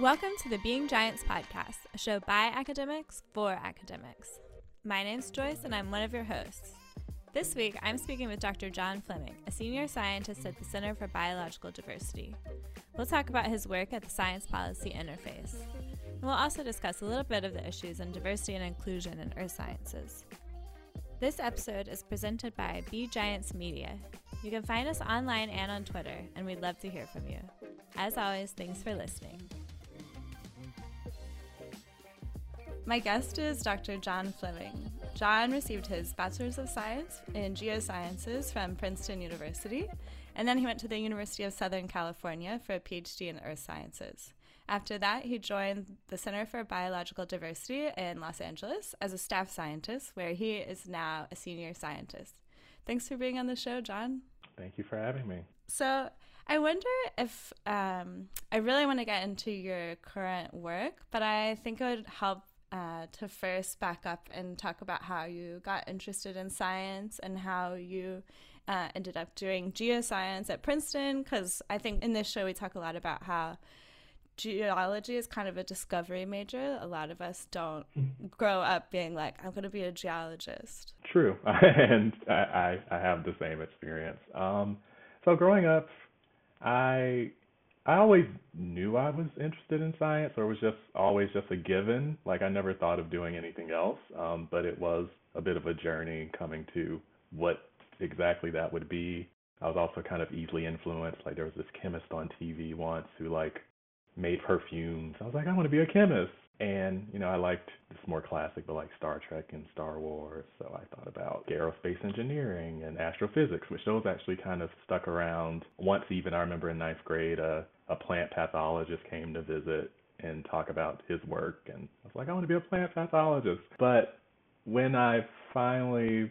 Welcome to the Being Giants podcast, a show by academics for academics. My name's Joyce, and I'm one of your hosts. This week, I'm speaking with Dr. John Fleming, a senior scientist at the Center for Biological Diversity. We'll talk about his work at the Science Policy Interface. And we'll also discuss a little bit of the issues in diversity and inclusion in earth sciences. This episode is presented by Be Giants Media. You can find us online and on Twitter, and we'd love to hear from you. As always, thanks for listening. My guest is Dr. John Fleming. John received his Bachelor's of Science in Geosciences from Princeton University, and then he went to the University of Southern California for a PhD in Earth Sciences. After that, he joined the Center for Biological Diversity in Los Angeles as a staff scientist, where he is now a senior scientist. Thanks for being on the show, John. Thank you for having me. So, I wonder if um, I really want to get into your current work, but I think it would help uh, to first back up and talk about how you got interested in science and how you uh, ended up doing geoscience at Princeton. Because I think in this show we talk a lot about how geology is kind of a discovery major. A lot of us don't grow up being like, I'm going to be a geologist. True, and I, I, I have the same experience. Um, so growing up, I I always knew I was interested in science, or it was just always just a given. Like I never thought of doing anything else, um, but it was a bit of a journey coming to what exactly that would be. I was also kind of easily influenced. Like there was this chemist on TV once who like made perfumes. I was like, I want to be a chemist. And, you know, I liked more classic, but like Star Trek and Star Wars. So I thought about aerospace engineering and astrophysics, which those actually kind of stuck around. Once even, I remember in ninth grade, uh, a plant pathologist came to visit and talk about his work. And I was like, I want to be a plant pathologist. But when I finally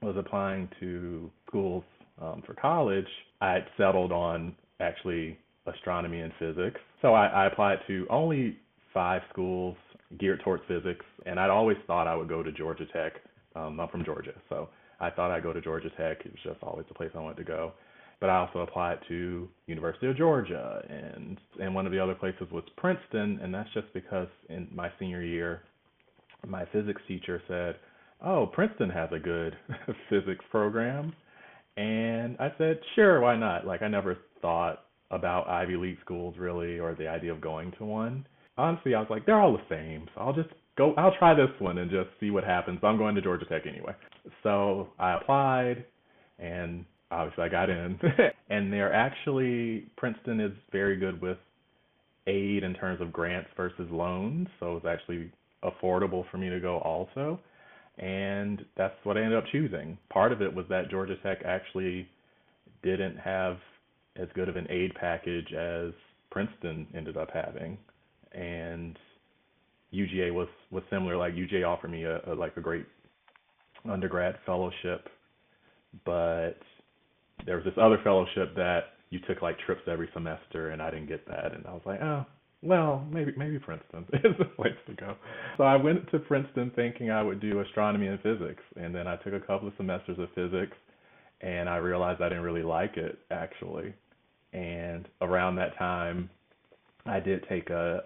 was applying to schools um, for college, I had settled on actually astronomy and physics. So I, I applied to only five schools geared towards physics, and I'd always thought I would go to Georgia Tech. Um, I'm from Georgia, so I thought I'd go to Georgia Tech. It was just always the place I wanted to go. But I also applied to University of Georgia, and and one of the other places was Princeton, and that's just because in my senior year, my physics teacher said, "Oh, Princeton has a good physics program," and I said, "Sure, why not?" Like I never thought about Ivy League schools really, or the idea of going to one honestly, I was like, they're all the same. So I'll just go, I'll try this one and just see what happens. I'm going to Georgia Tech anyway. So I applied and obviously I got in. and they're actually, Princeton is very good with aid in terms of grants versus loans. So it's actually affordable for me to go also. And that's what I ended up choosing. Part of it was that Georgia Tech actually didn't have as good of an aid package as Princeton ended up having and UGA was was similar. Like UGA offered me a, a like a great undergrad fellowship, but there was this other fellowship that you took like trips every semester, and I didn't get that, and I was like, oh, well, maybe maybe Princeton is the place to go. So I went to Princeton thinking I would do astronomy and physics, and then I took a couple of semesters of physics, and I realized I didn't really like it actually. And around that time, I did take a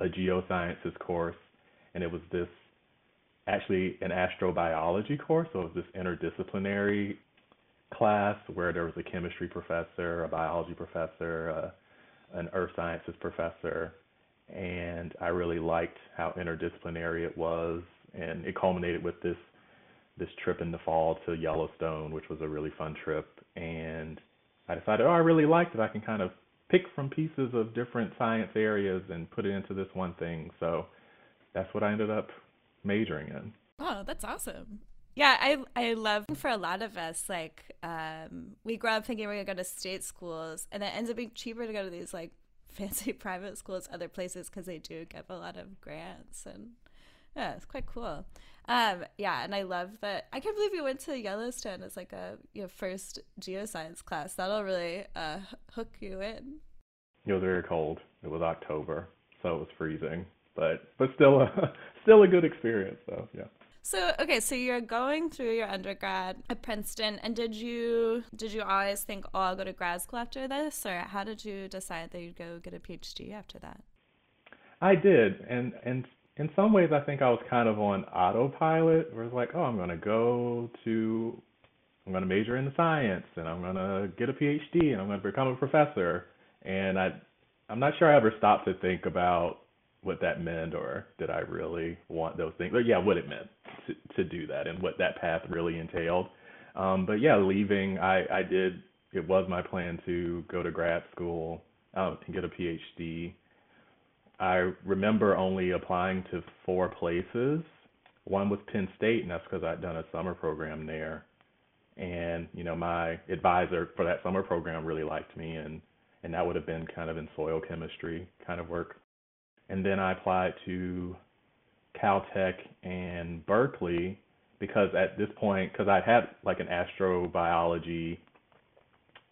a geosciences course, and it was this actually an astrobiology course. So it was this interdisciplinary class where there was a chemistry professor, a biology professor, uh, an earth sciences professor, and I really liked how interdisciplinary it was. And it culminated with this this trip in the fall to Yellowstone, which was a really fun trip. And I decided, oh, I really liked it. I can kind of pick from pieces of different science areas and put it into this one thing. So that's what I ended up majoring in. Oh, that's awesome. Yeah, I I love for a lot of us like um, we grow up thinking we're gonna go to state schools, and it ends up being cheaper to go to these like fancy private schools, other places because they do give a lot of grants, and yeah, it's quite cool. Um, yeah, and I love that. I can't believe you went to Yellowstone as like a your first geoscience class. That'll really uh, hook you in. It was very cold. It was October, so it was freezing, but but still a still a good experience though. Yeah. So okay, so you're going through your undergrad at Princeton, and did you did you always think, oh, I'll go to grad school after this, or how did you decide that you'd go get a PhD after that? I did, and and in some ways, I think I was kind of on autopilot. Where it's like, oh, I'm gonna go to, I'm gonna major in science, and I'm gonna get a PhD, and I'm gonna become a professor. And I, I'm not sure I ever stopped to think about what that meant, or did I really want those things? But yeah, what it meant to to do that, and what that path really entailed. Um, but yeah, leaving, I I did. It was my plan to go to grad school um, and get a PhD I remember only applying to four places. One was Penn State, and that's because I'd done a summer program there. And you know, my advisor for that summer program really liked me, and and that would have been kind of in soil chemistry kind of work. And then I applied to Caltech and Berkeley because at this point, because I had like an astrobiology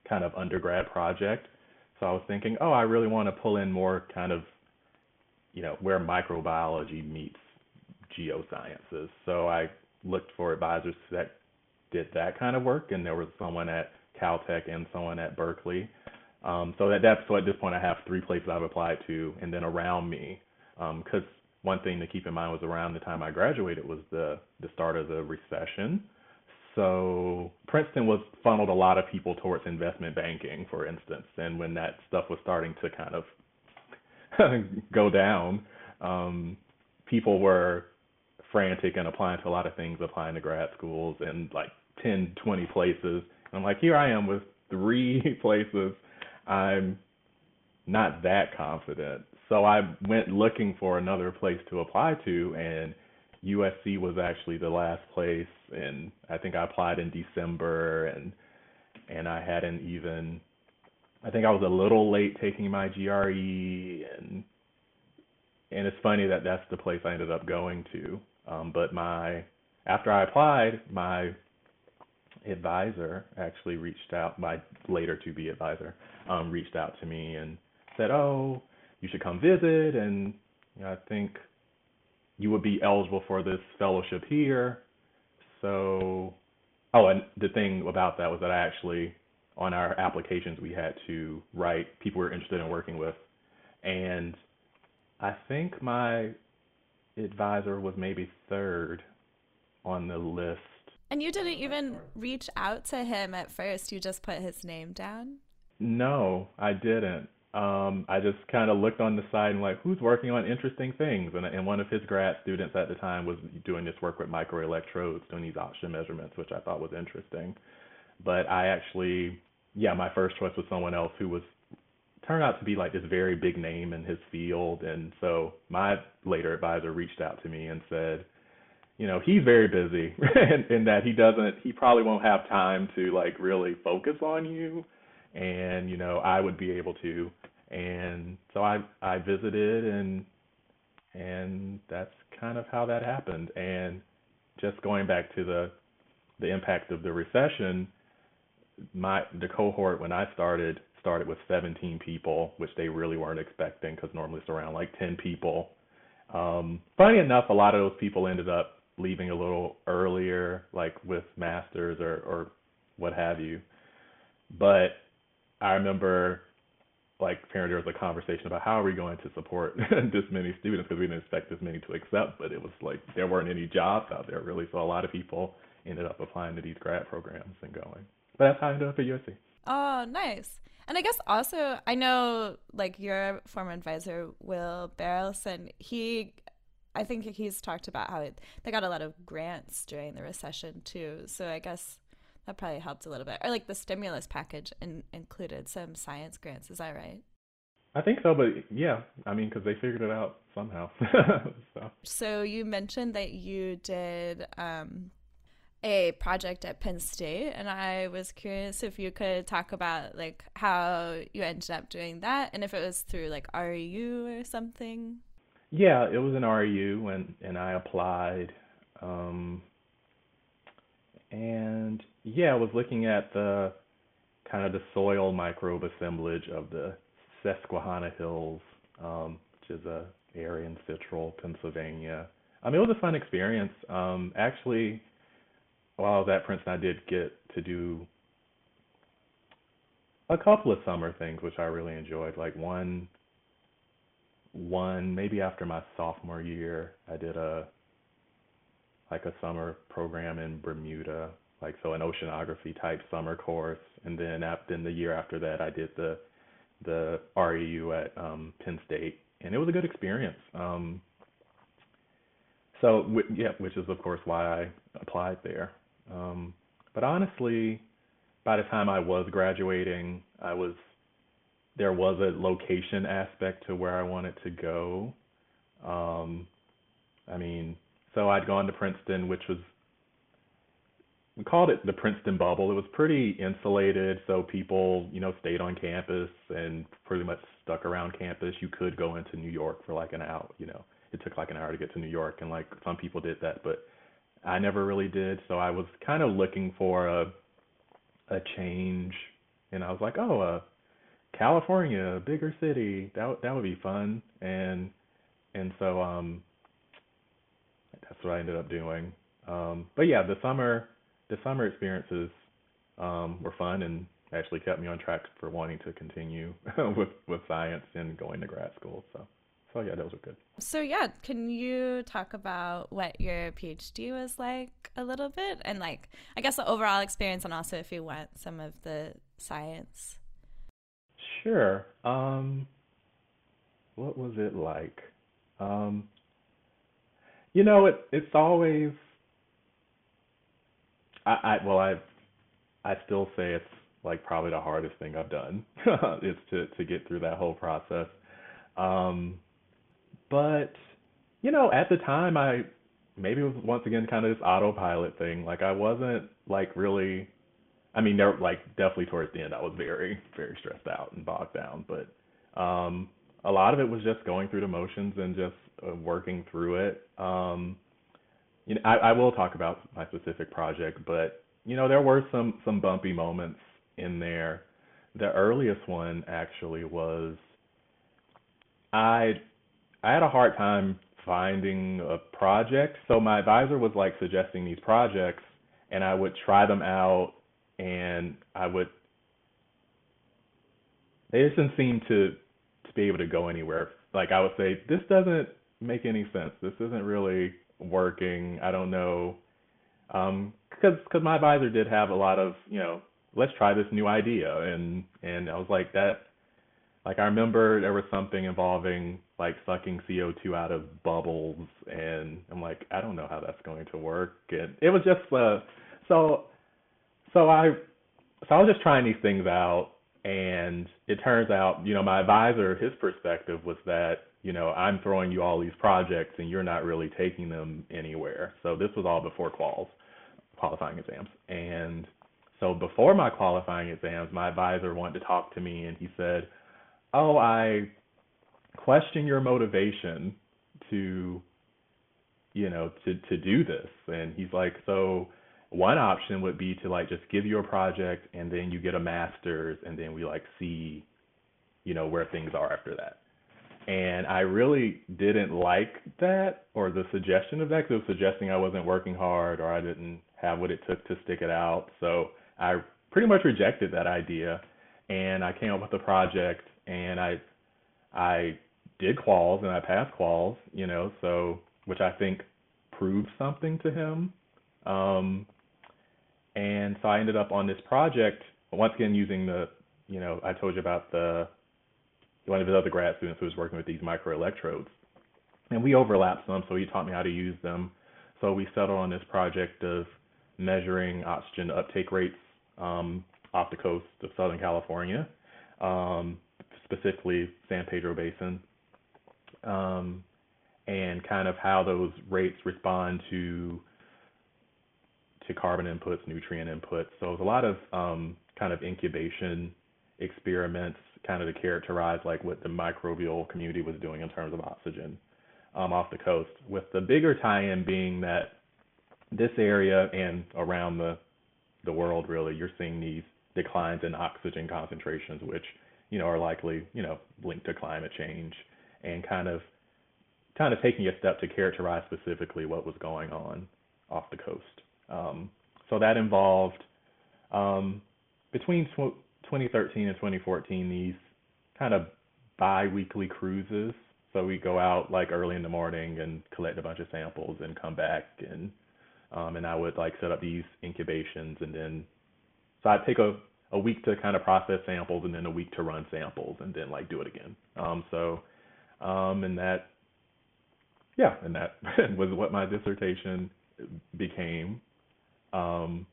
kind of undergrad project, so I was thinking, oh, I really want to pull in more kind of you know, where microbiology meets geosciences. So I looked for advisors that did that kind of work, and there was someone at Caltech and someone at Berkeley. Um, so that that's so at this point I have three places I've applied to, and then around me, because um, one thing to keep in mind was around the time I graduated was the the start of the recession. So Princeton was funneled a lot of people towards investment banking, for instance, and when that stuff was starting to kind of go down, um, people were frantic and applying to a lot of things, applying to grad schools and like 10, 20 places. And I'm like, here I am with three places. I'm not that confident. So I went looking for another place to apply to, and USC was actually the last place. And I think I applied in December, and and I hadn't even I think I was a little late taking my GRE, and and it's funny that that's the place I ended up going to. Um, but my after I applied, my advisor actually reached out. My later to be advisor um, reached out to me and said, "Oh, you should come visit, and you know, I think you would be eligible for this fellowship here." So, oh, and the thing about that was that I actually on our applications we had to write people we are interested in working with. And I think my advisor was maybe third on the list. And you didn't even reach out to him at first, you just put his name down? No, I didn't. Um, I just kind of looked on the side and like, who's working on interesting things? And, and one of his grad students at the time was doing this work with microelectrodes, doing these oxygen measurements, which I thought was interesting but I actually, yeah, my first choice was someone else who was turned out to be like this very big name in his field, and so my later advisor reached out to me and said, you know, he's very busy, in that he doesn't, he probably won't have time to like really focus on you, and you know, I would be able to, and so I I visited and and that's kind of how that happened, and just going back to the the impact of the recession my the cohort when I started started with 17 people, which they really weren't expecting because normally it's around like 10 people. Um, funny enough, a lot of those people ended up leaving a little earlier, like with masters or or what have you. But I remember like apparently there was a conversation about how are we going to support this many students because we didn't expect this many to accept, but it was like there weren't any jobs out there really, so a lot of people ended up applying to these grad programs and going. But that's how I ended up at USC. Oh, nice. And I guess also, I know like your former advisor, Will Berelson, he, I think he's talked about how it, they got a lot of grants during the recession too. So I guess that probably helped a little bit. Or like the stimulus package in, included some science grants. Is that right? I think so, but yeah, I mean, because they figured it out somehow. so. so you mentioned that you did um, a project at Penn State, and I was curious if you could talk about like how you ended up doing that, and if it was through like REU or something. Yeah, it was an REU, and and I applied, um, and yeah, I was looking at the kind of the soil microbe assemblage of the Susquehanna Hills, um, which is a area in central Pennsylvania. I mean, it was a fun experience. Um, actually while I was at Princeton, I did get to do a couple of summer things, which I really enjoyed. Like one, one maybe after my sophomore year. I did a like a summer program in Bermuda, like so an oceanography type summer course, and then after, then the year after that, I did the the REU at um, Penn State, and it was a good experience. Um, so yeah, which is of course why I applied there. Um, but honestly, by the time I was graduating, I was there was a location aspect to where I wanted to go. Um, I mean, so I'd gone to Princeton, which was we called it the Princeton bubble. It was pretty insulated, so people, you know, stayed on campus and pretty much stuck around campus. You could go into New York for like an hour, you know. It took like an hour to get to New York and like some people did that, but I never really did. So I was kind of looking for a a change and I was like, "Oh, uh California, a bigger city. That that would be fun." And and so um that's what I ended up doing. Um but yeah, the summer the summer experiences um, were fun and actually kept me on track for wanting to continue with with science and going to grad school. So so yeah, those were good. So yeah, can you talk about what your PhD was like a little bit and like I guess the overall experience and also if you want some of the science. Sure. Um what was it like? Um you know, it it's always I, I well, I I still say it's like probably the hardest thing I've done is to to get through that whole process. Um, but you know, at the time, I maybe it was once again kind of this autopilot thing. Like I wasn't like really. I mean, there like definitely towards the end, I was very very stressed out and bogged down. But um, a lot of it was just going through the motions and just uh, working through it. Um, you know, I, I will talk about my specific project, but you know, there were some some bumpy moments in there. The earliest one actually was I I had a hard time finding a project. So my advisor was like suggesting these projects and I would try them out and I would they just didn't seem to to be able to go anywhere. Like I would say, this doesn't make any sense. This isn't really working. I don't know, um, because because my advisor did have a lot of you know let's try this new idea and and I was like that. Like I remember there was something involving like sucking CO2 out of bubbles, and I'm like I don't know how that's going to work. And it was just uh, so so I so I was just trying these things out, and it turns out you know my advisor his perspective was that you know, I'm throwing you all these projects and you're not really taking them anywhere. So this was all before quals, qualifying exams. And so before my qualifying exams, my advisor wanted to talk to me and he said, "Oh, I question your motivation to you know, to to do this." And he's like, "So one option would be to like just give you a project and then you get a master's and then we like see you know where things are after that and I really didn't like that or the suggestion of that because it was suggesting I wasn't working hard or I didn't have what it took to stick it out. So I pretty much rejected that idea, and I came up with a project, and I I did quals and I passed quals, you know, so which I think proved something to him. Um, and so I ended up on this project once again using the, you know, I told you about the one of his other grad students who was working with these microelectrodes. And we overlapped some, so he taught me how to use them. So we settled on this project of measuring oxygen uptake rates um, off the coast of Southern California, um, specifically San Pedro Basin, um, and kind of how those rates respond to to carbon inputs, nutrient inputs. So it was a lot of um, kind of incubation experiments kind of to characterize like what the microbial community was doing in terms of oxygen um, off the coast. With the bigger tie-in being that this area and around the the world really, you're seeing these declines in oxygen concentrations, which you know are likely you know linked to climate change, and kind of kind of taking a step to characterize specifically what was going on off the coast. Um, so that involved um, between 2013 and 2014 these kind of bi-weekly cruises. So we go out like early in the morning and collect a bunch of samples and come back and um, and I would like set up these incubations and then so I'd take a a week to kind of process samples and then a week to run samples and then like do it again. Um, so um, and that yeah, and that was what my dissertation became. Um,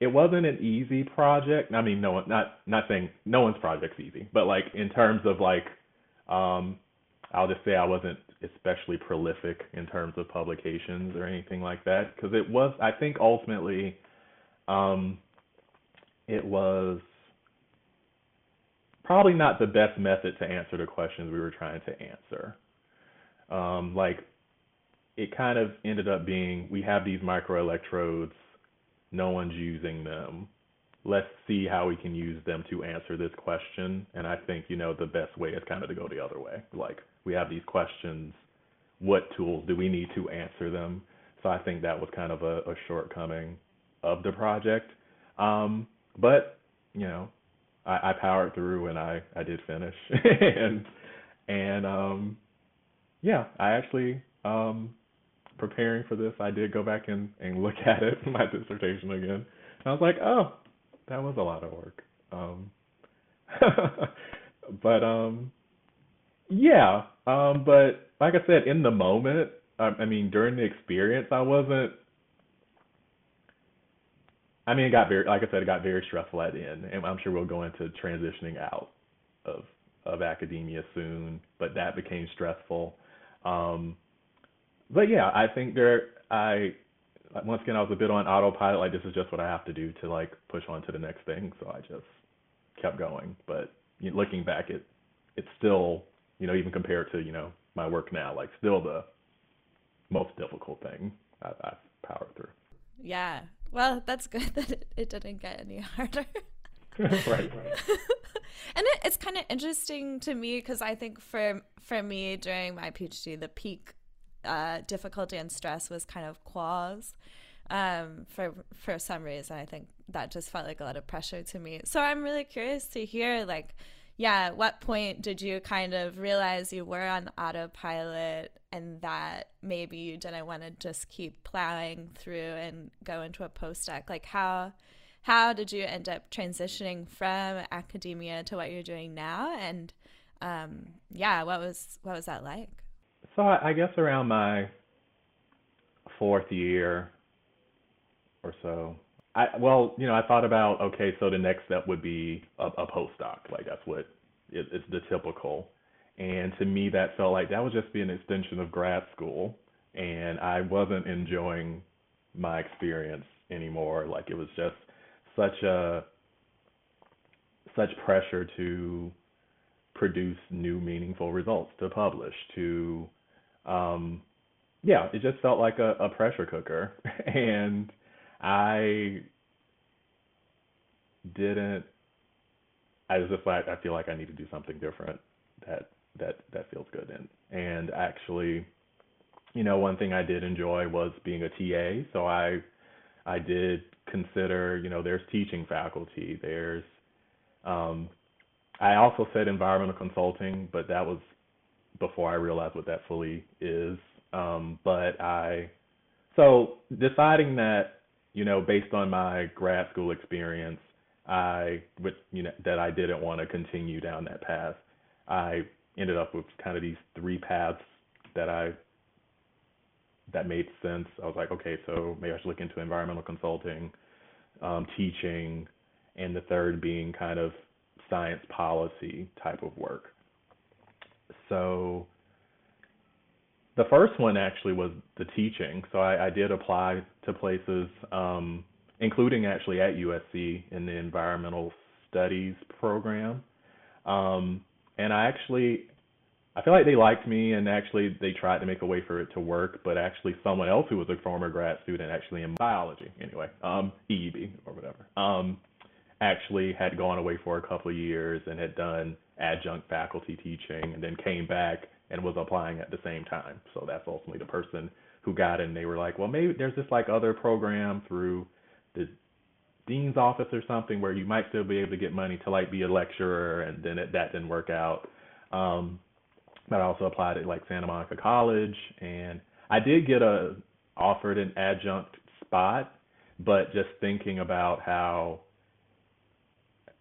it wasn't an easy project. I mean, no one, not not saying no one's project's easy, but like in terms of like, um, I'll just say I wasn't especially prolific in terms of publications or anything like that because it was. I think ultimately, um, it was probably not the best method to answer the questions we were trying to answer. Um, like, it kind of ended up being we have these microelectrodes no one's using them. Let's see how we can use them to answer this question. And I think, you know, the best way is kind of to go the other way. Like, we have these questions. What tools do we need to answer them? So I think that was kind of a, a shortcoming of the project. Um, but, you know, I, I powered through and I, I did finish. and, and, um, yeah, I actually, um, preparing for this, I did go back and, and look at it, my dissertation again. And I was like, oh, that was a lot of work. Um, but um, yeah. Um, but like I said, in the moment, I, I mean, during the experience, I wasn't. I mean, it got very, like I said, it got very stressful at the end, and I'm sure we'll go into transitioning out of of academia soon. But that became stressful. Um, but yeah, I think there I once again I was a bit on autopilot. Like this is just what I have to do to like push on to the next thing. So I just kept going. But you know, looking back, it it's still you know even compared to you know my work now, like still the most difficult thing I, I've powered through. Yeah. Well, that's good that it, it didn't get any harder. right, right. and it, it's kind of interesting to me because I think for for me during my PhD, the peak uh, difficulty and stress was kind of quals um, for for some reason. I think that just felt like a lot of pressure to me. So I'm really curious to hear, like, yeah, at what point did you kind of realize you were on autopilot and that maybe you didn't want to just keep plowing through and go into a postdoc? Like, how how did you end up transitioning from academia to what you're doing now? And um, yeah, what was what was that like? So I, I guess around my fourth year or so, I well, you know, I thought about okay, so the next step would be a, a postdoc. Like that's what it, it's the typical. And to me, that felt like that would just be an extension of grad school, and I wasn't enjoying my experience anymore. Like it was just such a such pressure to produce new meaningful results to publish to um, yeah, it just felt like a, a pressure cooker, and I didn't. I was just like, I feel like I need to do something different that that that feels good, and and actually, you know, one thing I did enjoy was being a TA, so I I did consider, you know, there's teaching faculty, there's um, I also said environmental consulting, but that was before I realized what that fully is. Um, but I, so deciding that, you know, based on my grad school experience, I would, you know, that I didn't want to continue down that path. I ended up with kind of these three paths that I that made sense. I was like, okay, so maybe I should look into environmental consulting, um, teaching, and the third being kind of science policy type of work. So the first one actually was the teaching. So I, I did apply to places, um, including actually at USC in the environmental studies program. Um, and I actually, I feel like they liked me and actually they tried to make a way for it to work, but actually someone else who was a former grad student actually in biology anyway, um, EEB or whatever, um, actually had gone away for a couple of years and had done adjunct faculty teaching and then came back and was applying at the same time. So that's ultimately the person who got in. They were like, well, maybe there's this like other program through the dean's office or something where you might still be able to get money to like be a lecturer, and then it, that didn't work out. Um, but I also applied at like Santa Monica College, and I did get a offered an adjunct spot, but just thinking about how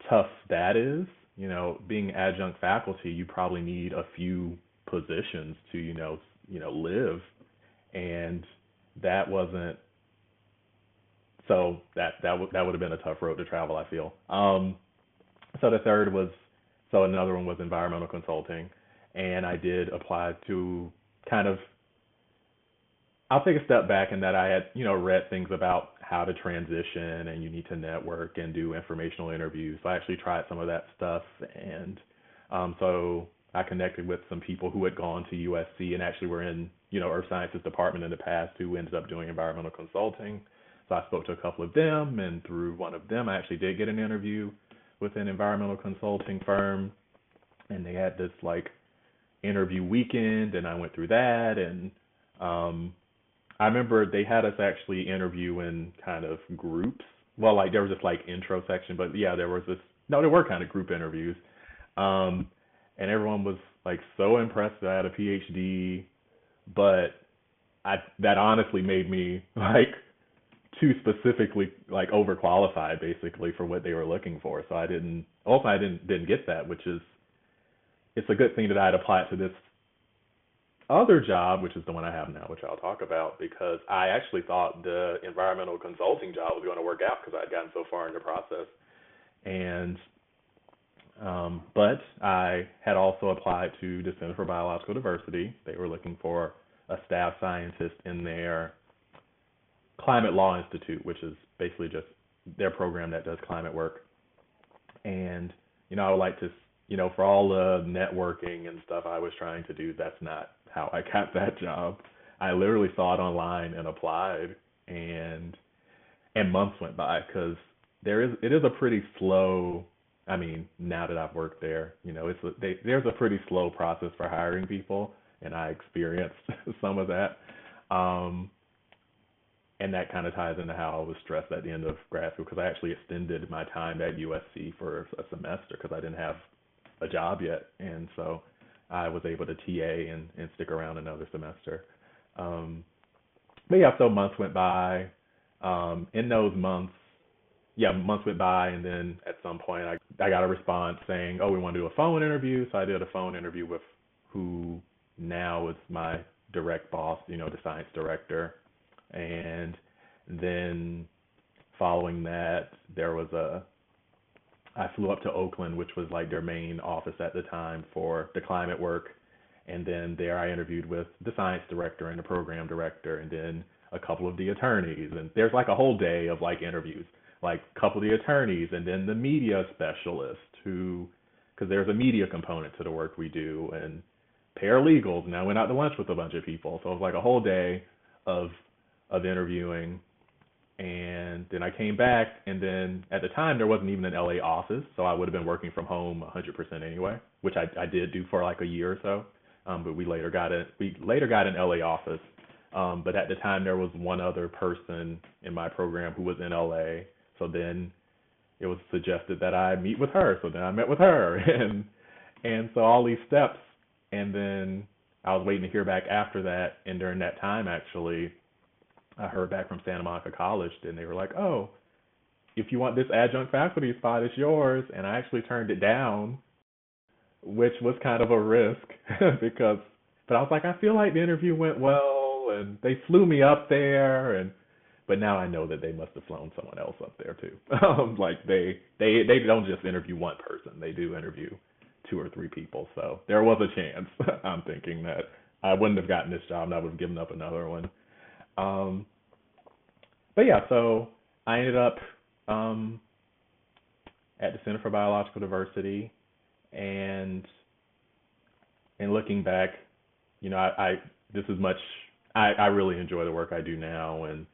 tough that is, you know, being adjunct faculty, you probably need a few positions to, you know, you know, live, and that wasn't. So that that would that would have been a tough road to travel. I feel. Um, so the third was so another one was environmental consulting, and I did apply to kind of I'll take a step back in that I had, you know, read things about how to transition and you need to network and do informational interviews. So I actually tried some of that stuff and um, so I connected with some people who had gone to USC and actually were in, you know, Earth Sciences department in the past who ended up doing environmental consulting. So I spoke to a couple of them and through one of them I actually did get an interview with an environmental consulting firm and they had this like interview weekend and I went through that and um I remember they had us actually interview in kind of groups. Well, like there was this like intro section, but yeah, there was this. No, there were kind of group interviews, um, and everyone was like so impressed that I had a PhD, but I that honestly made me like too specifically like overqualified basically for what they were looking for. So I didn't. Also, I didn't didn't get that, which is it's a good thing that I'd applied to this other job, which is the one I have now, which I'll talk about, because I actually thought the environmental consulting job was going to work out because I had gotten so far in the process. And, um, but I had also applied to the Center for Biological Diversity. They were looking for a staff scientist in their Climate Law Institute, which is basically just their program that does climate work. And, you know, I would like to, you know, for all the networking and stuff I was trying to do, that's not how I got that job. I literally saw it online and applied, and and months went by because there is it is a pretty slow. I mean, now that I've worked there, you know, it's a, they, there's a pretty slow process for hiring people, and I experienced some of that. Um, and that kind of ties into how I was stressed at the end of grad school because I actually extended my time at USC for a semester because I didn't have a job yet, and so I was able to TA and, and stick around another semester. Um, but yeah, so months went by. Um, in those months, yeah, months went by, and then at some point, I I got a response saying, "Oh, we want to do a phone interview." So I did a phone interview with who now is my direct boss, you know, the science director, and then following that, there was a I flew up to Oakland, which was like their main office at the time for the climate work. And then there I interviewed with the science director and the program director, and then a couple of the attorneys. And there's like a whole day of like interviews, like a couple of the attorneys, and then the media specialist who, because there's a media component to the work we do, and paralegals. And I went out to lunch with a bunch of people. So it was like a whole day of of interviewing and then I came back, and then at the time there wasn't even an LA office, so I would have been working from home 100% anyway, which I, I did do for like a year or so. Um, but we later got it. We later got an LA office, um, but at the time there was one other person in my program who was in LA. So then it was suggested that I meet with her. So then I met with her, and and so all these steps, and then I was waiting to hear back after that. And during that time, actually, I heard back from Santa Monica College, and they were like, "Oh, if you want this adjunct faculty spot, it's yours." And I actually turned it down, which was kind of a risk because, but I was like, I feel like the interview went well, and they flew me up there, and but now I know that they must have flown someone else up there too. Um, like they they they don't just interview one person; they do interview two or three people. So there was a chance. I'm thinking that I wouldn't have gotten this job, and I would have given up another one. Um, but yeah, so I ended up um, at the Center for Biological Diversity, and and looking back, you know, I, I this is much. I, I really enjoy the work I do now, and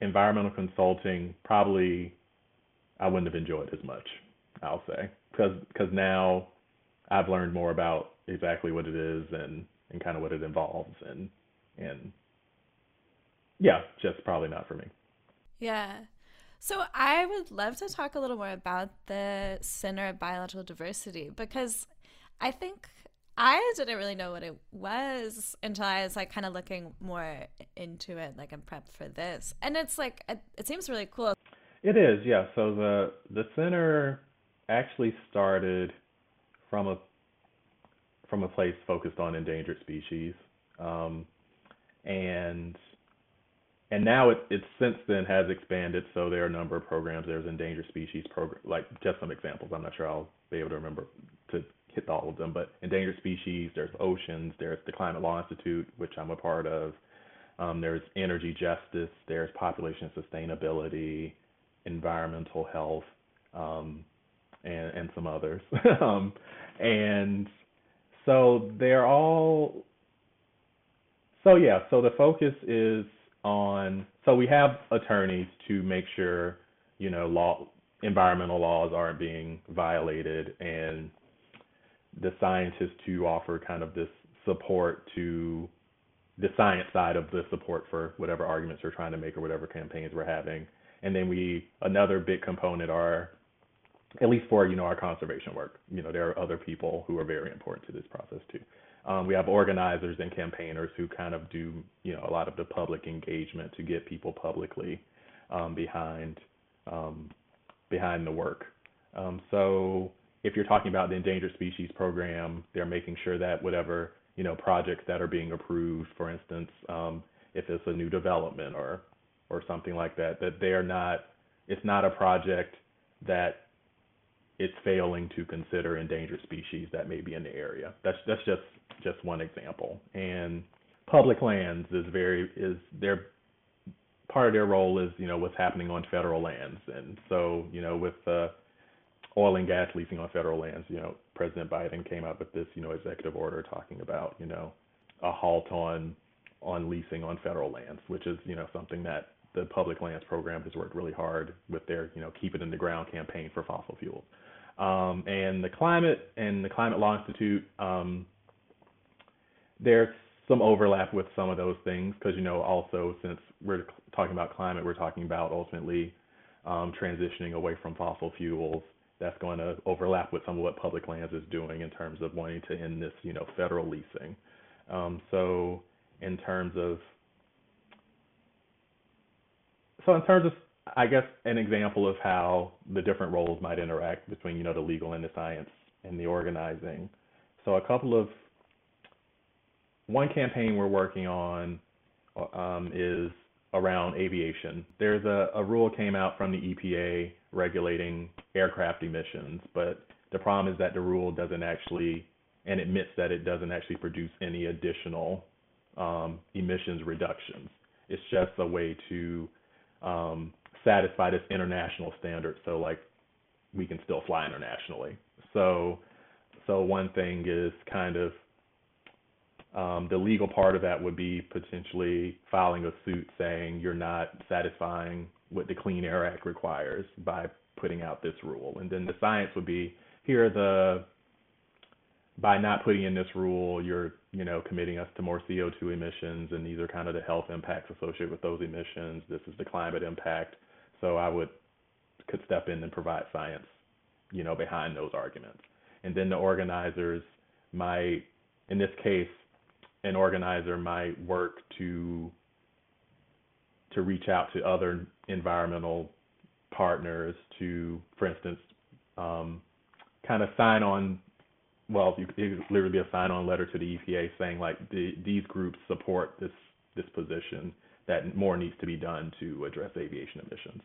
environmental consulting probably I wouldn't have enjoyed as much. I'll say because because now I've learned more about exactly what it is and and kind of what it involves and and yeah, just probably not for me. Yeah. So I would love to talk a little more about the Center of Biological Diversity because I think I didn't really know what it was until I was like kind of looking more into it, like in prep for this. And it's like it, it seems really cool. It is, yeah. So the the center actually started from a from a place focused on endangered species, um, and and now it it since then has expanded. So there are a number of programs. There's endangered species program, like just some examples. I'm not sure I'll be able to remember to all of them, but endangered species. There's oceans. There's the Climate Law Institute, which I'm a part of. Um, there's energy justice. There's population sustainability, environmental health, um, and and some others. um, and so they're all. So yeah, so the focus is on. So we have attorneys to make sure you know law environmental laws aren't being violated and the scientists to offer kind of this support to the science side of the support for whatever arguments we're trying to make or whatever campaigns we're having. And then we another big component are at least for you know our conservation work. You know there are other people who are very important to this process too. Um, we have organizers and campaigners who kind of do you know a lot of the public engagement to get people publicly um, behind um, behind the work. Um, so if you're talking about the endangered species program, they're making sure that whatever you know projects that are being approved, for instance, um, if it's a new development or or something like that, that they're not it's not a project that it's failing to consider endangered species that may be in the area. That's that's just just one example. And public lands is very is their part of their role is you know what's happening on federal lands, and so you know with uh, oil and gas leasing on federal lands. You know, President Biden came out with this, you know, executive order talking about, you know, a halt on on leasing on federal lands, which is, you know, something that the public lands program has worked really hard with their, you know, keep it in the ground campaign for fossil fuels. Um, and the climate and the Climate Law Institute, um, there's some overlap with some of those things because, you know, also since we're talking about climate, we're talking about ultimately um, transitioning away from fossil fuels that's going to overlap with some of what public lands is doing in terms of wanting to end this, you know, federal leasing. Um, so in terms of so in terms of I guess an example of how the different roles might interact between you know the legal and the science and the organizing. So a couple of one campaign we're working on um, is around aviation. There's a, a rule came out from the EPA regulating aircraft emissions, but the problem is that the rule doesn't actually and admits that it doesn't actually produce any additional um, emissions reductions. It's just a way to um, satisfy this international standard. So like we can still fly internationally. So so one thing is kind of um, the legal part of that would be potentially filing a suit saying you're not satisfying what the Clean Air Act requires by putting out this rule. And then the science would be here the by not putting in this rule, you're you know committing us to more CO2 emissions, and these are kind of the health impacts associated with those emissions. This is the climate impact. So I would could step in and provide science, you know, behind those arguments. And then the organizers might, in this case, an organizer might work to to reach out to other environmental partners to, for instance, um, kind of sign on. Well, it could literally be a sign-on letter to the EPA saying like the, these groups support this this position that more needs to be done to address aviation emissions.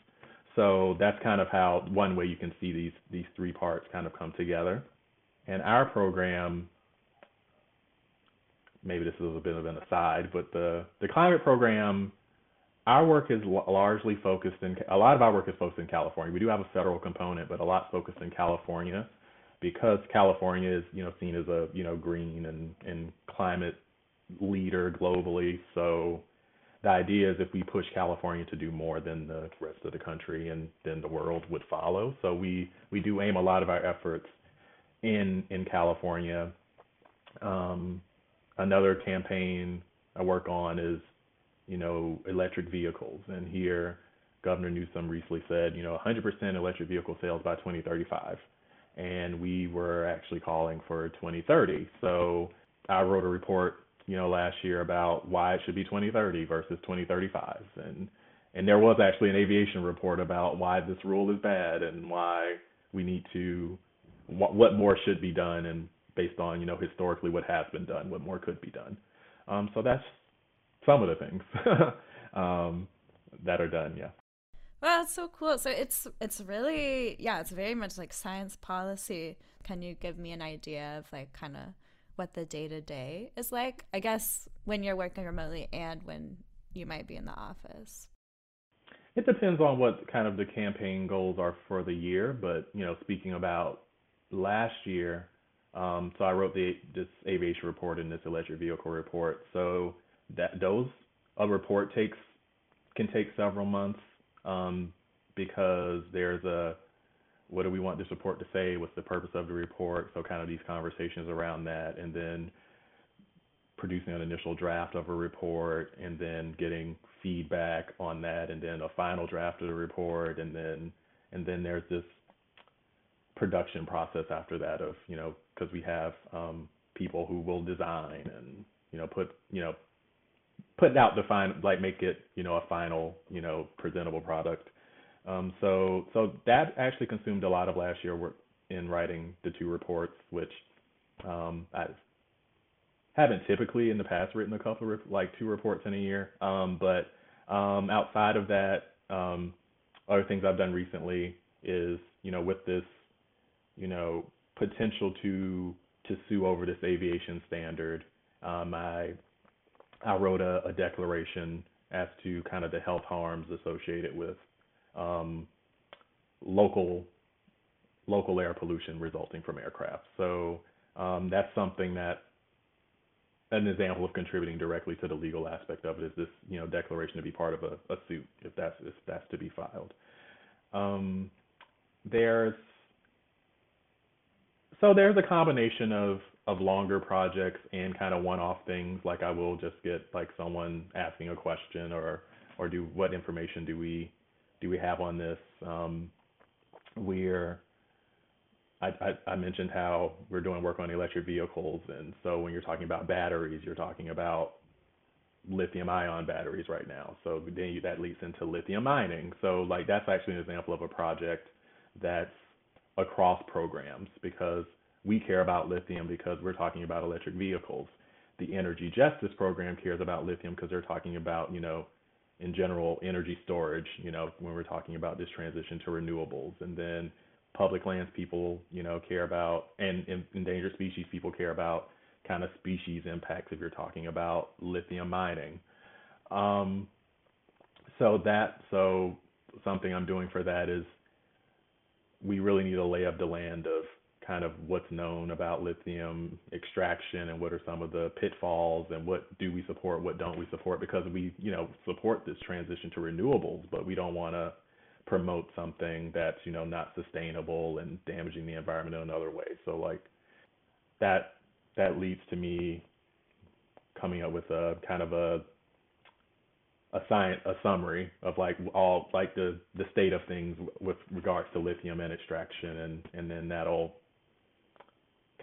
So that's kind of how one way you can see these these three parts kind of come together. And our program maybe this is a bit of an aside, but the the climate program, our work is l- largely focused in a lot of our work is focused in California. We do have a federal component, but a lot focused in California because California is you know seen as a you know green and and climate leader globally. So the idea is if we push California to do more than the rest of the country and then the world would follow. So we we do aim a lot of our efforts in in California. Um, another campaign I work on is, you know, electric vehicles. And here, Governor Newsom recently said, you know, 100% electric vehicle sales by 2035. and we were actually calling for 2030. So I wrote a report, you know, last year about why it should be 2030 versus 2035, and and there was actually an aviation report about why this rule is bad and why we need to what, what more should be done and based on you know historically what has been done, what more could be done. Um, so that's some of the things um, that are done. Yeah. Well, that's so cool. So it's it's really yeah, it's very much like science policy. Can you give me an idea of like kind of what the day to day is like? I guess when you're working remotely and when you might be in the office. It depends on what kind of the campaign goals are for the year, but you know, speaking about last year, um, so I wrote the this aviation report and this electric vehicle report. So that those a report takes can take several months um, because there's a what do we want this report to say? What's the purpose of the report? So kind of these conversations around that, and then producing an initial draft of a report, and then getting feedback on that, and then a final draft of the report, and then and then there's this production process after that of you know because we have um, people who will design and you know put you know put out the final like make it you know a final you know presentable product. Um, so so that actually consumed a lot of last year work in writing the two reports, which um, I haven't typically in the past written a couple of like two reports in a year. Um, but um, outside of that, um, other things I've done recently is you know with this you know potential to to sue over this aviation standard. Um, I I wrote a, a, declaration as to kind of the health harms associated with um, local local air pollution resulting from aircraft. So um, that's something that an example of contributing directly to the legal aspect of it is this you know declaration to be part of a, a suit if that's if that's to be filed. Um, there's so there's a combination of of longer projects and kind of one-off things. Like I will just get like someone asking a question or or do what information do we do we have on this? Um, we're I, I, mentioned how we're doing work on electric vehicles, and so when you're talking about batteries, you're talking about lithium ion batteries right now. So then you, that leads into lithium mining. So like that's actually an example of a project that's across programs because we care about lithium because we're talking about electric vehicles. The Energy Justice Program cares about lithium because they're talking about, you know, in general, energy storage, you know, when we're talking about this transition to renewables. And then public lands people, you know, care about, and, and endangered species people care about kind of species impacts if you're talking about lithium mining. Um, so that, so something I'm doing for that is we really need a lay of the land of kind of what's known about lithium extraction and what are some of the pitfalls and what do we support, what don't we support because we, you know, support this transition to renewables, but we don't want to promote something that's, you know, not sustainable and damaging the environment in other ways. So like that that leads to me coming up with a kind of a a science a summary of like all like the the state of things with regards to lithium and extraction and and then that'll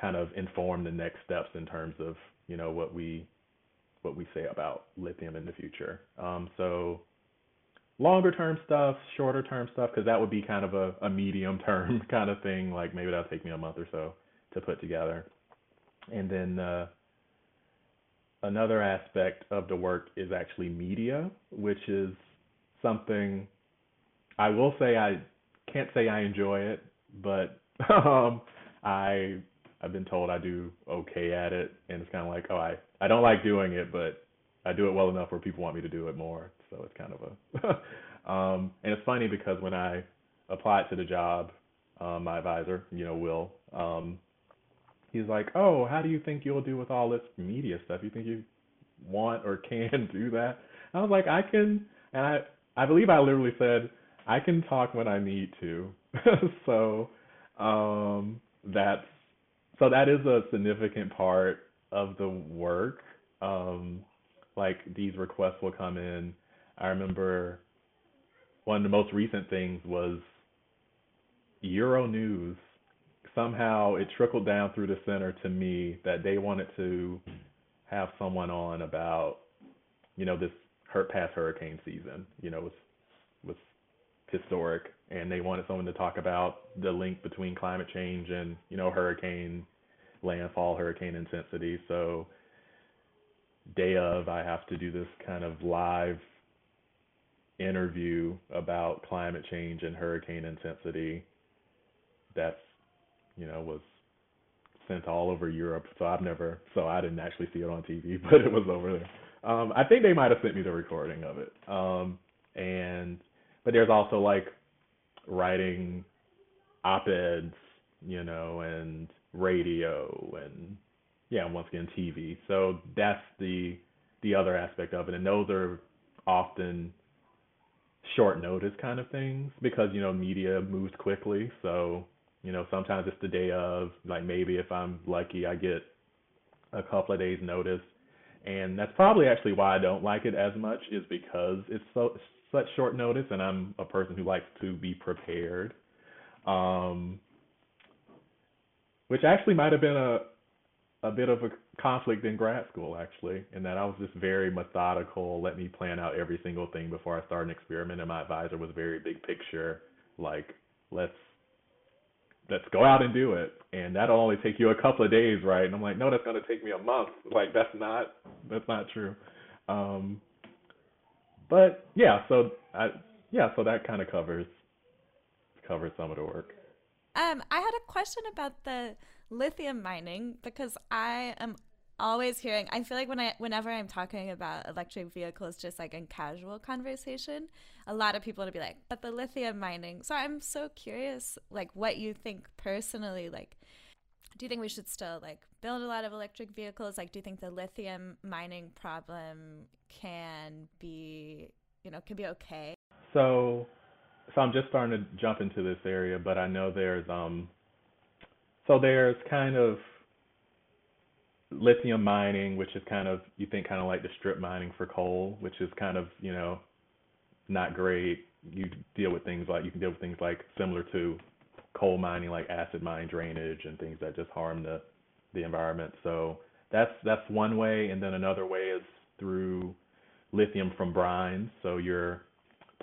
kind of inform the next steps in terms of you know what we what we say about lithium in the future. Um, so longer term stuff shorter term stuff because that would be kind of a, a medium term kind of thing like maybe that'll take me a month or so to put together. And then uh, another aspect of the work is actually media, which is something I will say I can't say I enjoy it, but um, I I've been told I do okay at it, and it's kind of like oh I I don't like doing it, but I do it well enough where people want me to do it more. So it's kind of a um, and it's funny because when I applied to the job, um, my advisor, you know, Will, um, he's like, "Oh, how do you think you'll do with all this media stuff? You think you want or can do that?" I was like, "I can," and I I believe I literally said, "I can talk when I need to." so um, that's so that is a significant part of the work. Um, like these requests will come in. I remember one of the most recent things was Euronews somehow it trickled down through the center to me that they wanted to have someone on about, you know, this hurt past hurricane season. You know, was was historic, and they wanted someone to talk about the link between climate change and you know hurricane landfall, hurricane intensity. So day of, I have to do this kind of live interview about climate change and hurricane intensity. That's you know was sent all over Europe. So I've never, so I didn't actually see it on TV, but it was over there. Um, I think they might have sent me the recording of it. Um, and but there's also like writing op-eds, you know, and radio and yeah, once again TV. So that's the the other aspect of it, and those are often short notice kind of things because you know media moves quickly. So you know sometimes it's the day of, like maybe if I'm lucky, I get a couple of days notice, and that's probably actually why I don't like it as much is because it's so such short notice, and I'm a person who likes to be prepared. Um, which actually might have been a a bit of a conflict in grad school actually, in that I was just very methodical, let me plan out every single thing before I start an experiment, and my advisor was very big picture, like let's let's go out and do it, and that'll only take you a couple of days, right? And I'm like, no, that's gonna take me a month. Like that's not that's not true. Um, but yeah, so I yeah, so that kind of covers covers some of the work. Um, I had a question about the lithium mining because I am always hearing I feel like when I whenever I'm talking about electric vehicles just like in casual conversation, a lot of people will be like, "But the lithium mining." So I'm so curious like what you think personally like do you think we should still like build a lot of electric vehicles? Like do you think the lithium mining problem can be, you know, can be okay? So so I'm just starting to jump into this area, but I know there's um so there's kind of lithium mining, which is kind of you think kind of like the strip mining for coal, which is kind of you know not great. You deal with things like you can deal with things like similar to coal mining, like acid mine drainage and things that just harm the the environment. So that's that's one way, and then another way is through lithium from brines. So you're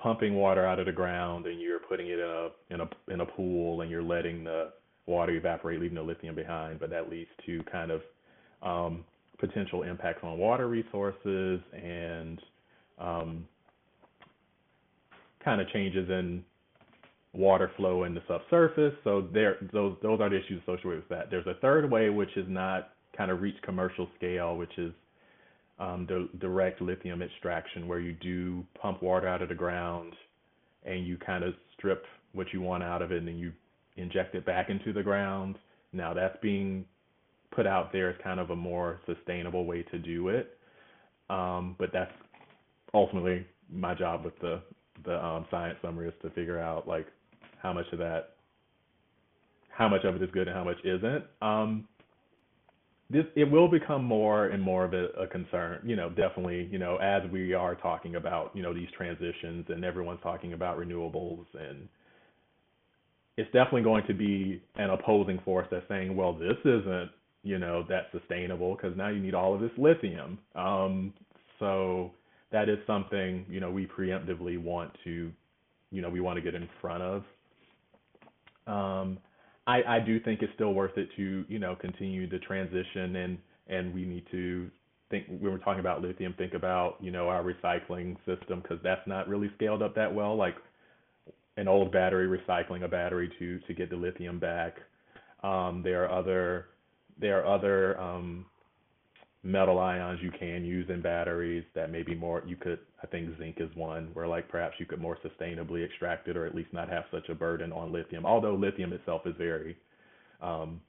pumping water out of the ground and you're putting it in a in a in a pool and you're letting the water evaporate, leaving the lithium behind. But that leads to kind of um, potential impacts on water resources and um, kind of changes in water flow in the subsurface. So there, those those are the issues associated with that. There's a third way, which is not kind of reach commercial scale, which is um, the direct lithium extraction, where you do pump water out of the ground and you kind of strip what you want out of it, and then you inject it back into the ground. Now that's being put out there as kind of a more sustainable way to do it, um, but that's ultimately my job with the the um, science summary is to figure out like how much of that, how much of it is good and how much isn't. Um, this it will become more and more of a, a, concern you know definitely you know as we are talking about you know these transitions and everyone's talking about renewables and it's definitely going to be an opposing force that's saying well this isn't you know that's sustainable because now you need all of this lithium. Um, so that is something you know we preemptively want to you know we want to get in front of. Um, I, I do think it's still worth it to you know continue the transition and and we need to think when we're talking about lithium think about you know our recycling system because that's not really scaled up that well. Like an old battery recycling a battery to to get the lithium back. Um, there are other there are other um, metal ions you can use in batteries that maybe more you could I think zinc is one where like perhaps you could more sustainably extract it or at least not have such a burden on lithium. Although lithium itself is very um,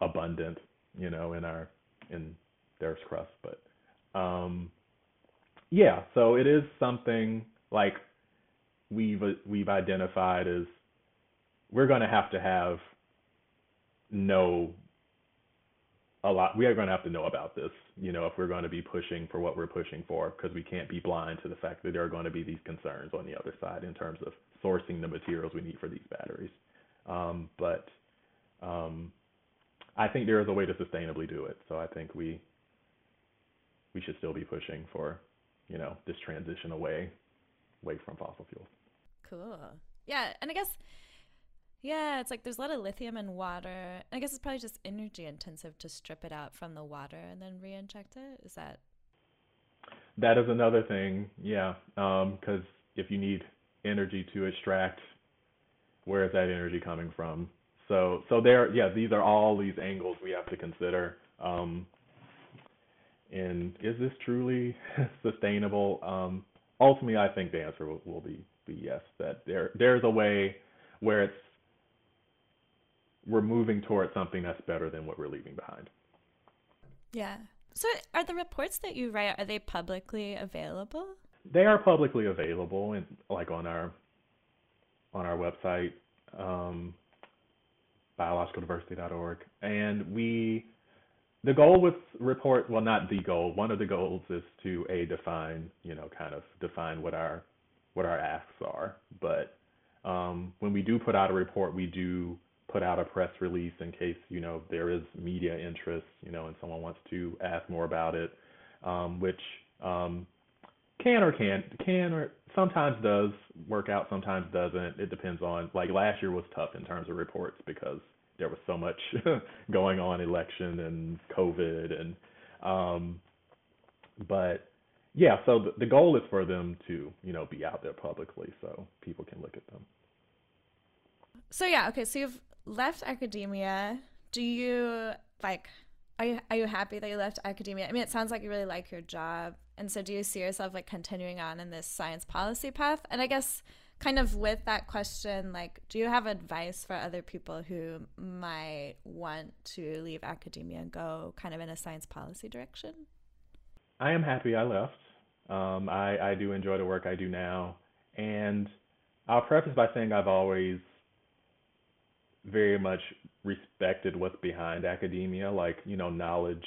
abundant, you know, in our in the Earth's crust, but um, yeah, so it is something like we've we've identified as we're going to have to have no a lot we are going to have to know about this you know if we're going to be pushing for what we're pushing for because we can't be blind to the fact that there are going to be these concerns on the other side in terms of sourcing the materials we need for these batteries um, but um, I think there is a way to sustainably do it. So I think we we should still be pushing for, you know, this transition away away from fossil fuels. Cool. Yeah, and I guess yeah, it's like there's a lot of lithium in water. I guess it's probably just energy intensive to strip it out from the water and then re-inject it. Is that? That is another thing. Yeah, because um, if you need energy to extract, where is that energy coming from? So, so there, yeah, these are all these angles we have to consider. Um, and is this truly sustainable? Um, ultimately, I think the answer will, will be be yes. That there there's a way where it's we're moving towards something that's better than what we're leaving behind. Yeah. So are the reports that you write are they publicly available? They are publicly available and like on our on our website um, biologicaldiversity.org and we the goal with report well not the goal one of the goals is to a define you know kind of define what our what our asks are but um, when we do put out a report we do put out a press release in case you know there is media interest, you know, and someone wants to ask more about it, um, which um, can or can can or sometimes does work out, sometimes doesn't. It depends on like last year was tough in terms of reports because there was so much going on, election and COVID, and um, but yeah, so the, the goal is for them to you know be out there publicly so people can look at them. So yeah, okay. So you've left academia, do you like are you are you happy that you left academia? I mean, it sounds like you really like your job. And so do you see yourself like continuing on in this science policy path? And I guess kind of with that question, like do you have advice for other people who might want to leave academia and go kind of in a science policy direction? I am happy I left. Um, I, I do enjoy the work I do now. And I'll preface by saying I've always very much respected what's behind academia, like you know knowledge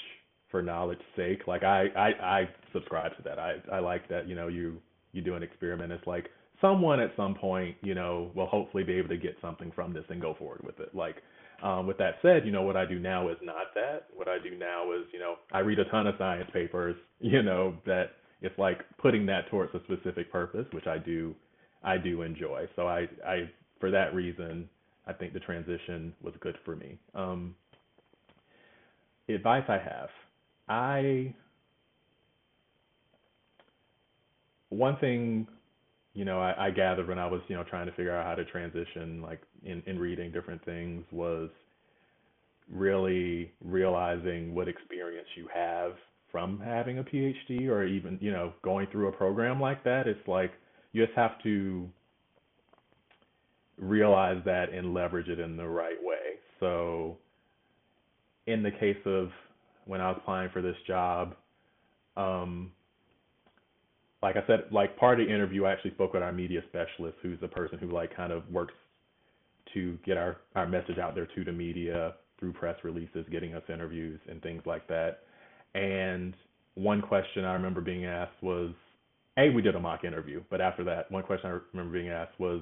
for knowledge's sake. Like I I, I subscribe to that. I I like that you know you you do an experiment. It's like someone at some point you know will hopefully be able to get something from this and go forward with it. Like um, with that said, you know what I do now is not that. What I do now is you know I read a ton of science papers. You know that it's like putting that towards a specific purpose, which I do I do enjoy. So I I for that reason I think the transition was good for me. Um, advice I have, I one thing you know I, I gathered when I was you know trying to figure out how to transition like in, in reading different things was really realizing what experience you have from having a PhD or even you know going through a program like that. It's like you just have to realize that and leverage it in the right way. So, in the case of when I was applying for this job, um, like I said, like part of the interview, I actually spoke with our media specialist, who's the person who like kind of works to get our our message out there to the media through press releases, getting us interviews and things like that. And one question I remember being asked was, a we did a mock interview, but after that, one question I remember being asked was,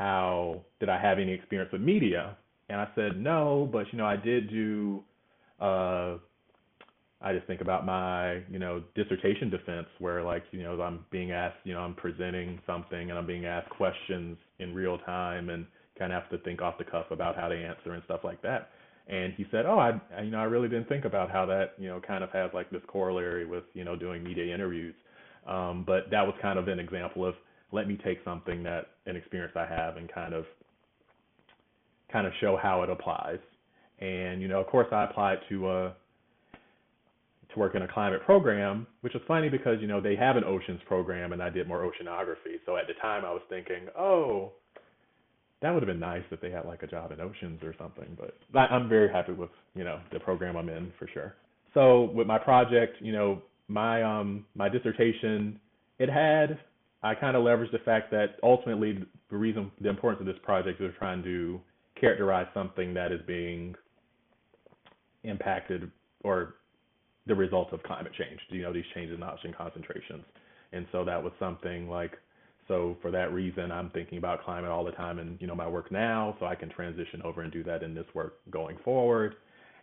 how did I have any experience with media? And I said no, but you know I did do. Uh, I just think about my you know dissertation defense where like you know I'm being asked you know I'm presenting something and I'm being asked questions in real time and kind of have to think off the cuff about how to answer and stuff like that. And he said, "Oh, I you know I really didn't think about how that you know kind of has like this corollary with you know doing media interviews." Um, but that was kind of an example of let me take something that an experience I have and kind of kind of show how it applies. And you know, of course, I applied to uh, to work in a climate program, which is funny because you know they have an oceans program, and I did more oceanography. So at the time, I was thinking, oh, that would have been nice if they had like a job in oceans or something. But I'm very happy with you know the program I'm in for sure. So with my project, you know, my um my dissertation, it had I kind of leveraged the fact that ultimately the reason, the importance of this project is trying to characterize something that is being impacted or the result of climate change. You know, these changes in oxygen concentrations. And so that was something like so for that reason, I'm thinking about climate all the time and you know my work now, so I can transition over and do that in this work going forward.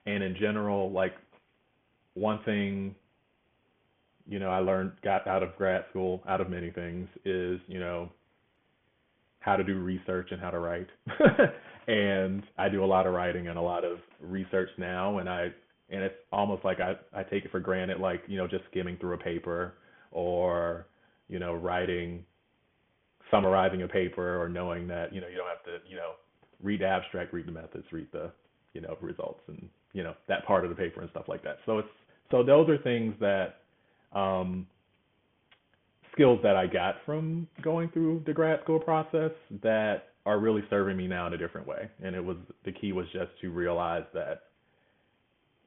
And in general, like one thing, you know, I learned got out of grad school, out of many things, is you know how to do research and how to write. and I do a lot of writing and a lot of research now, and I and it's almost like I I take it for granted, like you know just skimming through a paper or you know writing summarizing a paper or knowing that you know you don't have to you know read the abstract, read the methods, read the you know results and you know that part of the paper and stuff like that. So it's so those are things that um, skills that I got from going through the grad school process that are really serving me now in a different way. And it was the key was just to realize that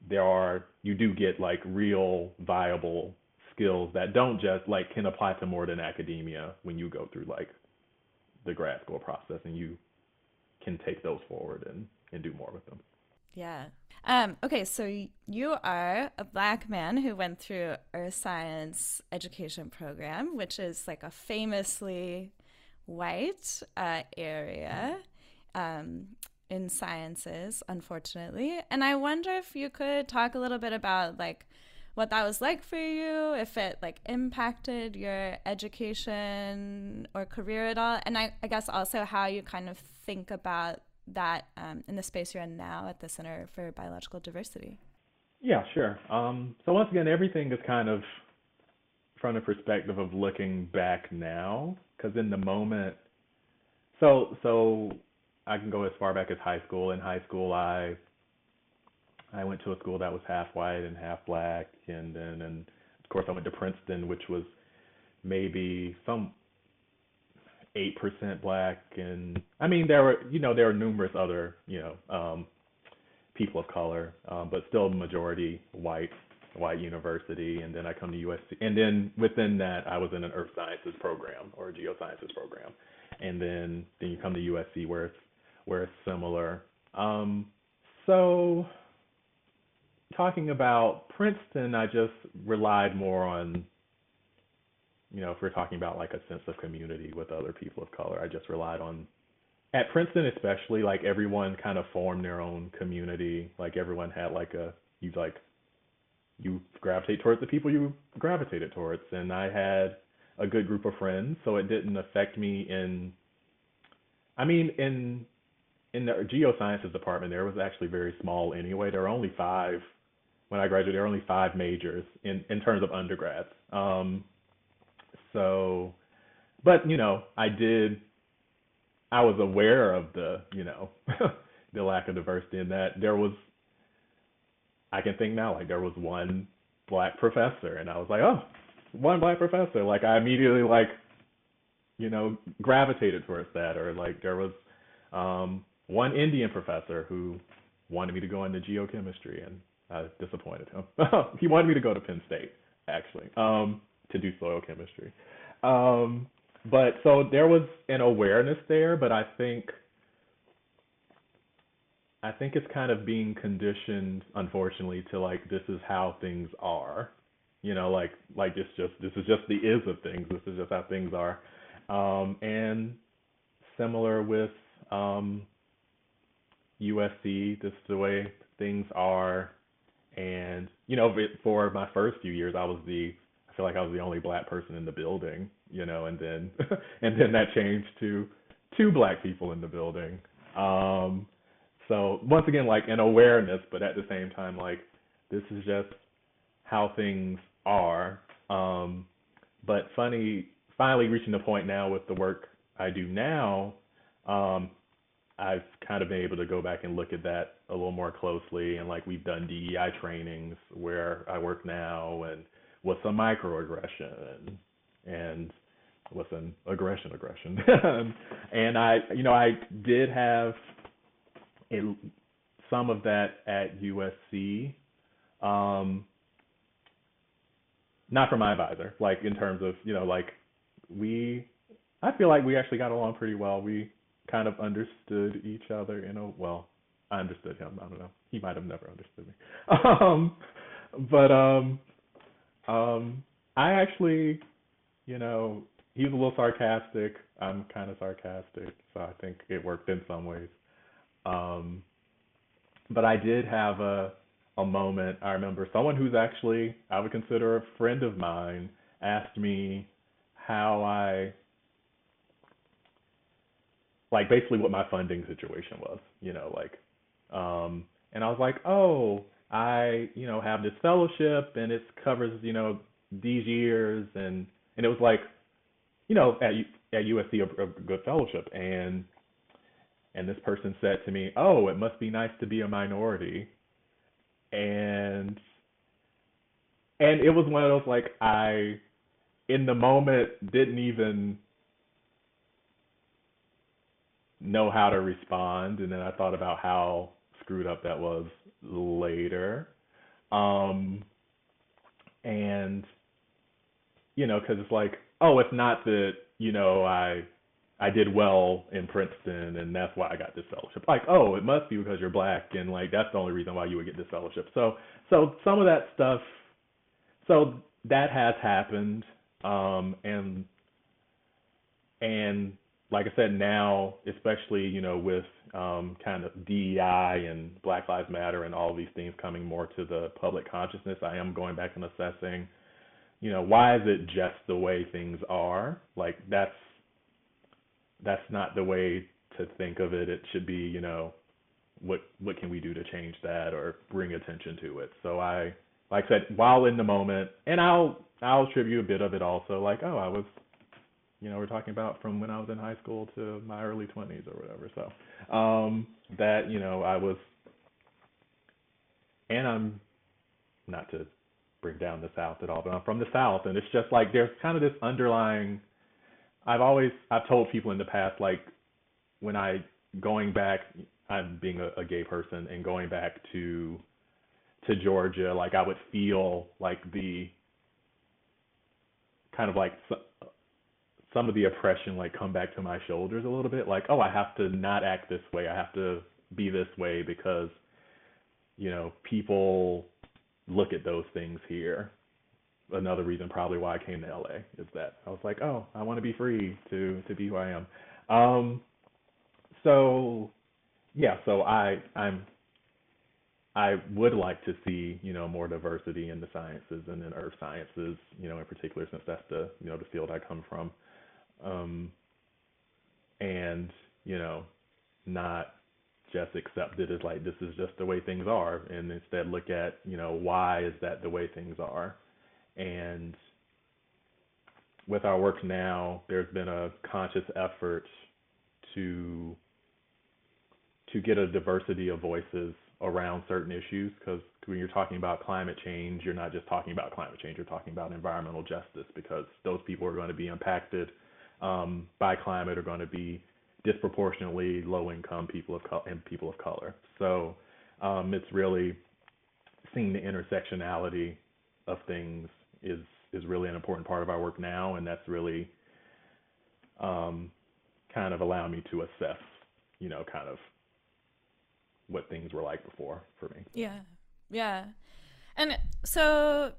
there are you do get like real viable skills that don't just like can apply to more than academia when you go through like the grad school process and you can take those forward and and do more with them. Yeah. Um, okay, so you are a black man who went through earth science education program, which is like a famously white uh, area um, in sciences, unfortunately. And I wonder if you could talk a little bit about like what that was like for you, if it like impacted your education or career at all, and I, I guess also how you kind of think about that um, in the space you're in now at the Center for Biological Diversity. Yeah, sure. Um, so once again, everything is kind of from the perspective of looking back now, because in the moment, so so I can go as far back as high school. In high school, I I went to a school that was half white and half black, and then and of course I went to Princeton, which was maybe some eight percent black, and I mean there were you know there were numerous other you know um, people of color, um, but still majority white white university, and then I come to USC, and then within that I was in an earth sciences program or a geosciences program, and then then you come to USC where it's where it's similar. Um, so talking about Princeton, I just relied more on, you know, if we're talking about like a sense of community with other people of color, I just relied on, at Princeton especially, like everyone kind of formed their own community. Like everyone had like a, you like, you gravitate towards the people you gravitated towards. And I had a good group of friends, so it didn't affect me in, I mean, in, in the geosciences department, there was actually very small anyway. There were only five when I graduated, there were only five majors in in terms of undergrads. Um, so, but you know, I did. I was aware of the you know the lack of diversity in that there was. I can think now like there was one black professor, and I was like, oh, one black professor. Like I immediately like, you know, gravitated towards that, or like there was um, one Indian professor who wanted me to go into geochemistry, and I disappointed him. he wanted me to go to Penn State, actually, um, to do soil chemistry. Um, but so there was an awareness there, but I think I think it's kind of being conditioned, unfortunately, to like this is how things are. You know, like like it's just this is just the is of things. This is just how things are. Um, and similar with um, USC, this is the way things are and you know, for my first few years, I was the feel like I was the only black person in the building, you know, and then and then that changed to two black people in the building. Um, so once again, like an awareness, but at the same time, like this is just how things are. Um, but funny, finally reaching the point now with the work I do now, um, I've kind of been able to go back and look at that a little more closely. And like we've done DEI trainings where I work now, and what's a microaggression, and what's an aggression aggression. and I, you know, I did have a, some of that at USC. Um, not from my advisor, like in terms of, you know, like we, I feel like we actually got along pretty well. We kind of understood each other you know well i understood him i don't know he might have never understood me um but um um i actually you know he was a little sarcastic. I'm kind of sarcastic, so I think it worked in some ways. Um, but I did have a a moment. I remember someone who's actually I would consider a friend of mine asked me how I like basically what my funding situation was, you know, like um and I was like, "Oh, I, you know, have this fellowship and it covers, you know, these years and and it was like, you know, at at USC a, a good fellowship. And and this person said to me, "Oh, it must be nice to be a minority." And and it was one of those like I in the moment didn't even know how to respond. And then I thought about how screwed up that was later. Um and you know, cuz it's like, oh, it's not that, you know, I I did well in Princeton and that's why I got this fellowship. Like, oh, it must be because you're black and like that's the only reason why you would get this fellowship. So so some of that stuff so that has happened. Um and and like I said, now, especially, you know, with um, kind of DEI and Black Lives Matter and all these things coming more to the public consciousness, I am going back and assessing, you know, why is it just the way things are? Like that's that's not the way to think of it. It should be, you know, what what can we do to change that or bring attention to it. So I like I said, while in the moment, and I'll I'll attribute a bit of it also, like, oh, I was you know, we're talking about from when I was in high school to my early 20s or whatever. So, um, that, you know, I was, and I'm not to bring down the South at all, but I'm from the South, and it's just like there's kind of this underlying. I've always I've told people in the past like when I going back, I'm being a, a gay person and going back to to Georgia, like I would feel like the kind of like some of the oppression like come back to my shoulders a little bit. Like oh i have to not act this way. I have to be this way because you know people look at those things here. Another reason probably why i came to la is that i was like oh i want to be free to to be who i am. Um so yeah so i i'm I would like to see, you know, more diversity in the sciences and in earth sciences, you know, in particular, since that's the, you know, the field I come from um, and you know, not just accept it as like this is just the way things are, and instead look at you know why is that the way things are, and with our work now, there's been a conscious effort to to get a diversity of voices around certain issues because when you're talking about climate change, you're not just talking about climate change, you're talking about environmental justice because those people are going to be impacted um, by climate are going to be disproportionately low income people of co- and people of color. So um, it's really seeing the intersectionality of things is is really an important part of our work now, and that's really um, kind of allowing me to assess, you know, kind of what things were like before for me. Yeah, yeah, and so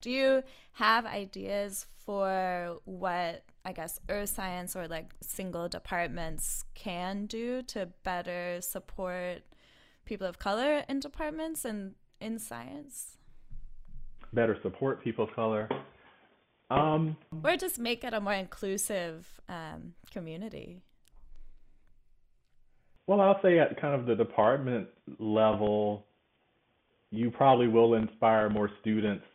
do you have ideas for what I guess earth science or like single departments can do to better support people of color in departments and in science? Better support people of color. Um, or just make it a more inclusive um, community. Well, I'll say at kind of the department level, you probably will inspire more students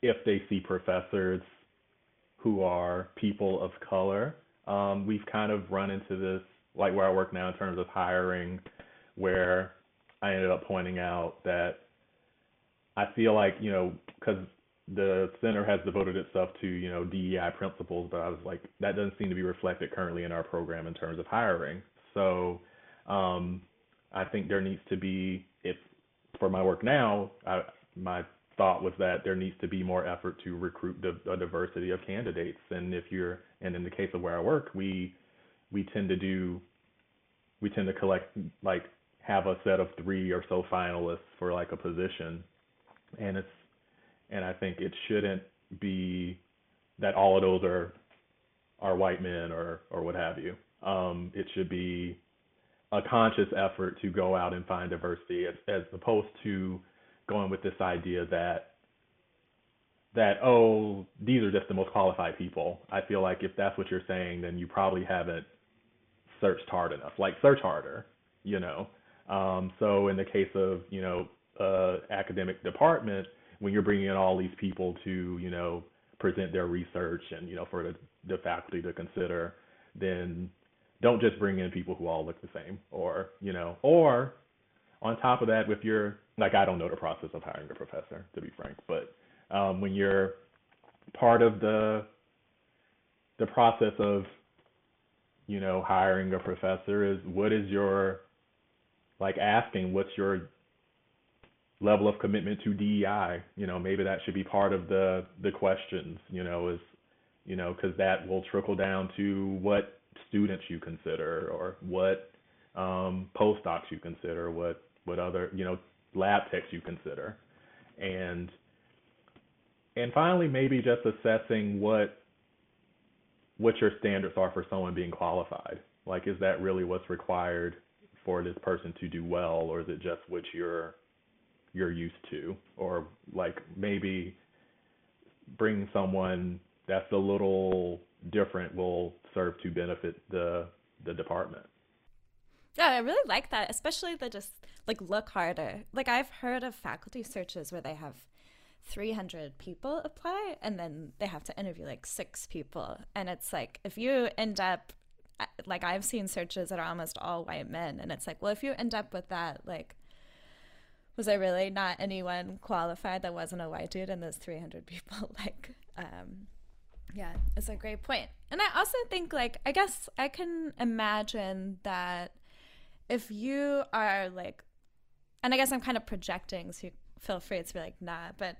if they see professors who are people of color. Um, we've kind of run into this, like where I work now in terms of hiring, where I ended up pointing out that I feel like, you know, because the center has devoted itself to, you know, DEI principles, but I was like, that doesn't seem to be reflected currently in our program in terms of hiring. So um, I think there needs to be, if for my work now, I, my thought was that there needs to be more effort to recruit the, a diversity of candidates. And if you're, and in the case of where I work, we we tend to do, we tend to collect like have a set of three or so finalists for like a position, and it's, and I think it shouldn't be that all of those are are white men or or what have you. Um, it should be a conscious effort to go out and find diversity as, as opposed to going with this idea that that oh these are just the most qualified people. I feel like if that's what you're saying, then you probably haven't searched hard enough. Like search harder, you know. Um, so in the case of you know uh, academic department, when you're bringing in all these people to you know present their research and you know for the, the faculty to consider, then don't just bring in people who all look the same or you know or on top of that, if you're like I don't know the process of hiring a professor to be frank, but um, when you're part of the the process of you know hiring a professor is what is your like asking? What's your level of commitment to DEI you know maybe that should be part of the the questions you know is you know because that will trickle down to what students you consider or what um, postdocs you consider what what other you know lab techs you consider and and finally, maybe just assessing what what your standards are for someone being qualified. Like, is that really what's required for this person to do well, or is it just what you're you're used to, or like maybe bringing someone that's a little different will serve to benefit the the department. Yeah, I really like that, especially the just like look harder. Like I've heard of faculty searches where they have 300 people apply and then they have to interview like six people. And it's like if you end up like i've seen searches that are almost all white men and it's like well if you end up with that like was there really not anyone qualified that wasn't a white dude in those 300 people? Like um yeah it's a great point. And i also think like i guess i can imagine that if you are like and i guess i'm kind of projecting so feel free to be like, nah. But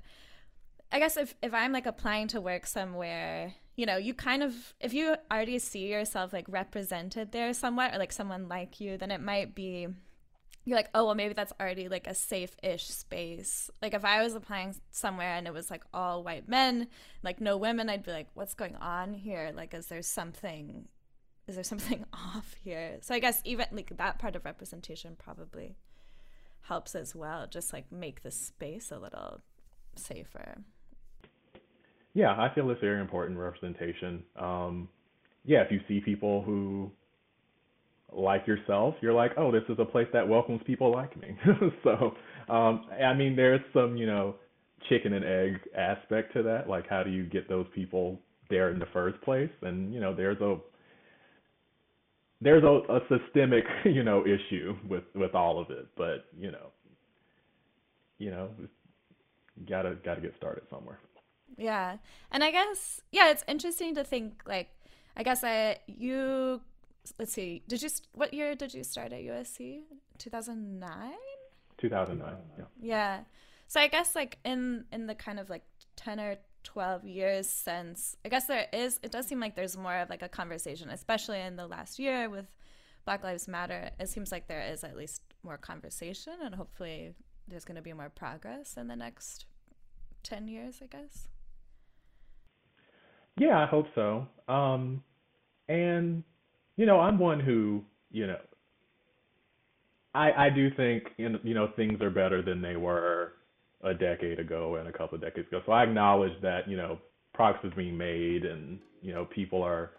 I guess if, if I'm like applying to work somewhere, you know, you kind of, if you already see yourself like represented there somewhat or like someone like you, then it might be, you're like, oh, well, maybe that's already like a safe ish space. Like if I was applying somewhere and it was like all white men, like no women, I'd be like, what's going on here? Like, is there something, is there something off here? So I guess even like that part of representation probably helps as well just like make the space a little safer. Yeah i feel it's very important representation. Um, yeah if you see people who like yourself you're like oh this is a place that welcomes people like me. So um, i mean there's some you know chicken and egg aspect to that. Like how do you get those people there in the first place? And you know there's a there's a, a systemic, you know, issue with with all of it, but you know, you know, gotta gotta get started somewhere. Yeah, and I guess yeah, it's interesting to think like, I guess I you let's see, did you what year did you start at USC? Two thousand nine. Two thousand nine. Yeah. Yeah. So I guess like in in the kind of like ten or 12 years since i guess there is it does seem like there's more of like a conversation especially in the last year with black lives matter. It seems like there is at least more conversation and hopefully there's going to be more progress in the next 10 years i guess. Yeah i hope so. Um and you know i'm one who you know i i do think you know things are better than they were a decade ago and a couple of decades ago. So I acknowledge that, you know, progress is being made and, you know, people are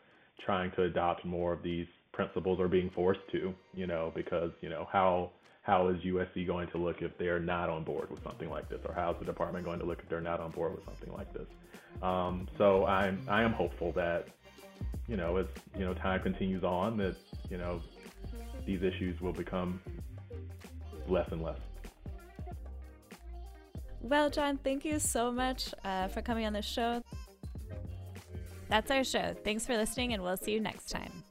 trying to adopt more of these principles or being forced to, you know, because, you know, how how is USC going to look if they're not on board with something like this, or how is the department going to look if they're not on board with something like this? Um, so I'm I am hopeful that you know as you know time continues on that you know these issues will become less and less. Well, John, thank you so much uh, for coming on the show. That's our show. Thanks for listening, and we'll see you next time.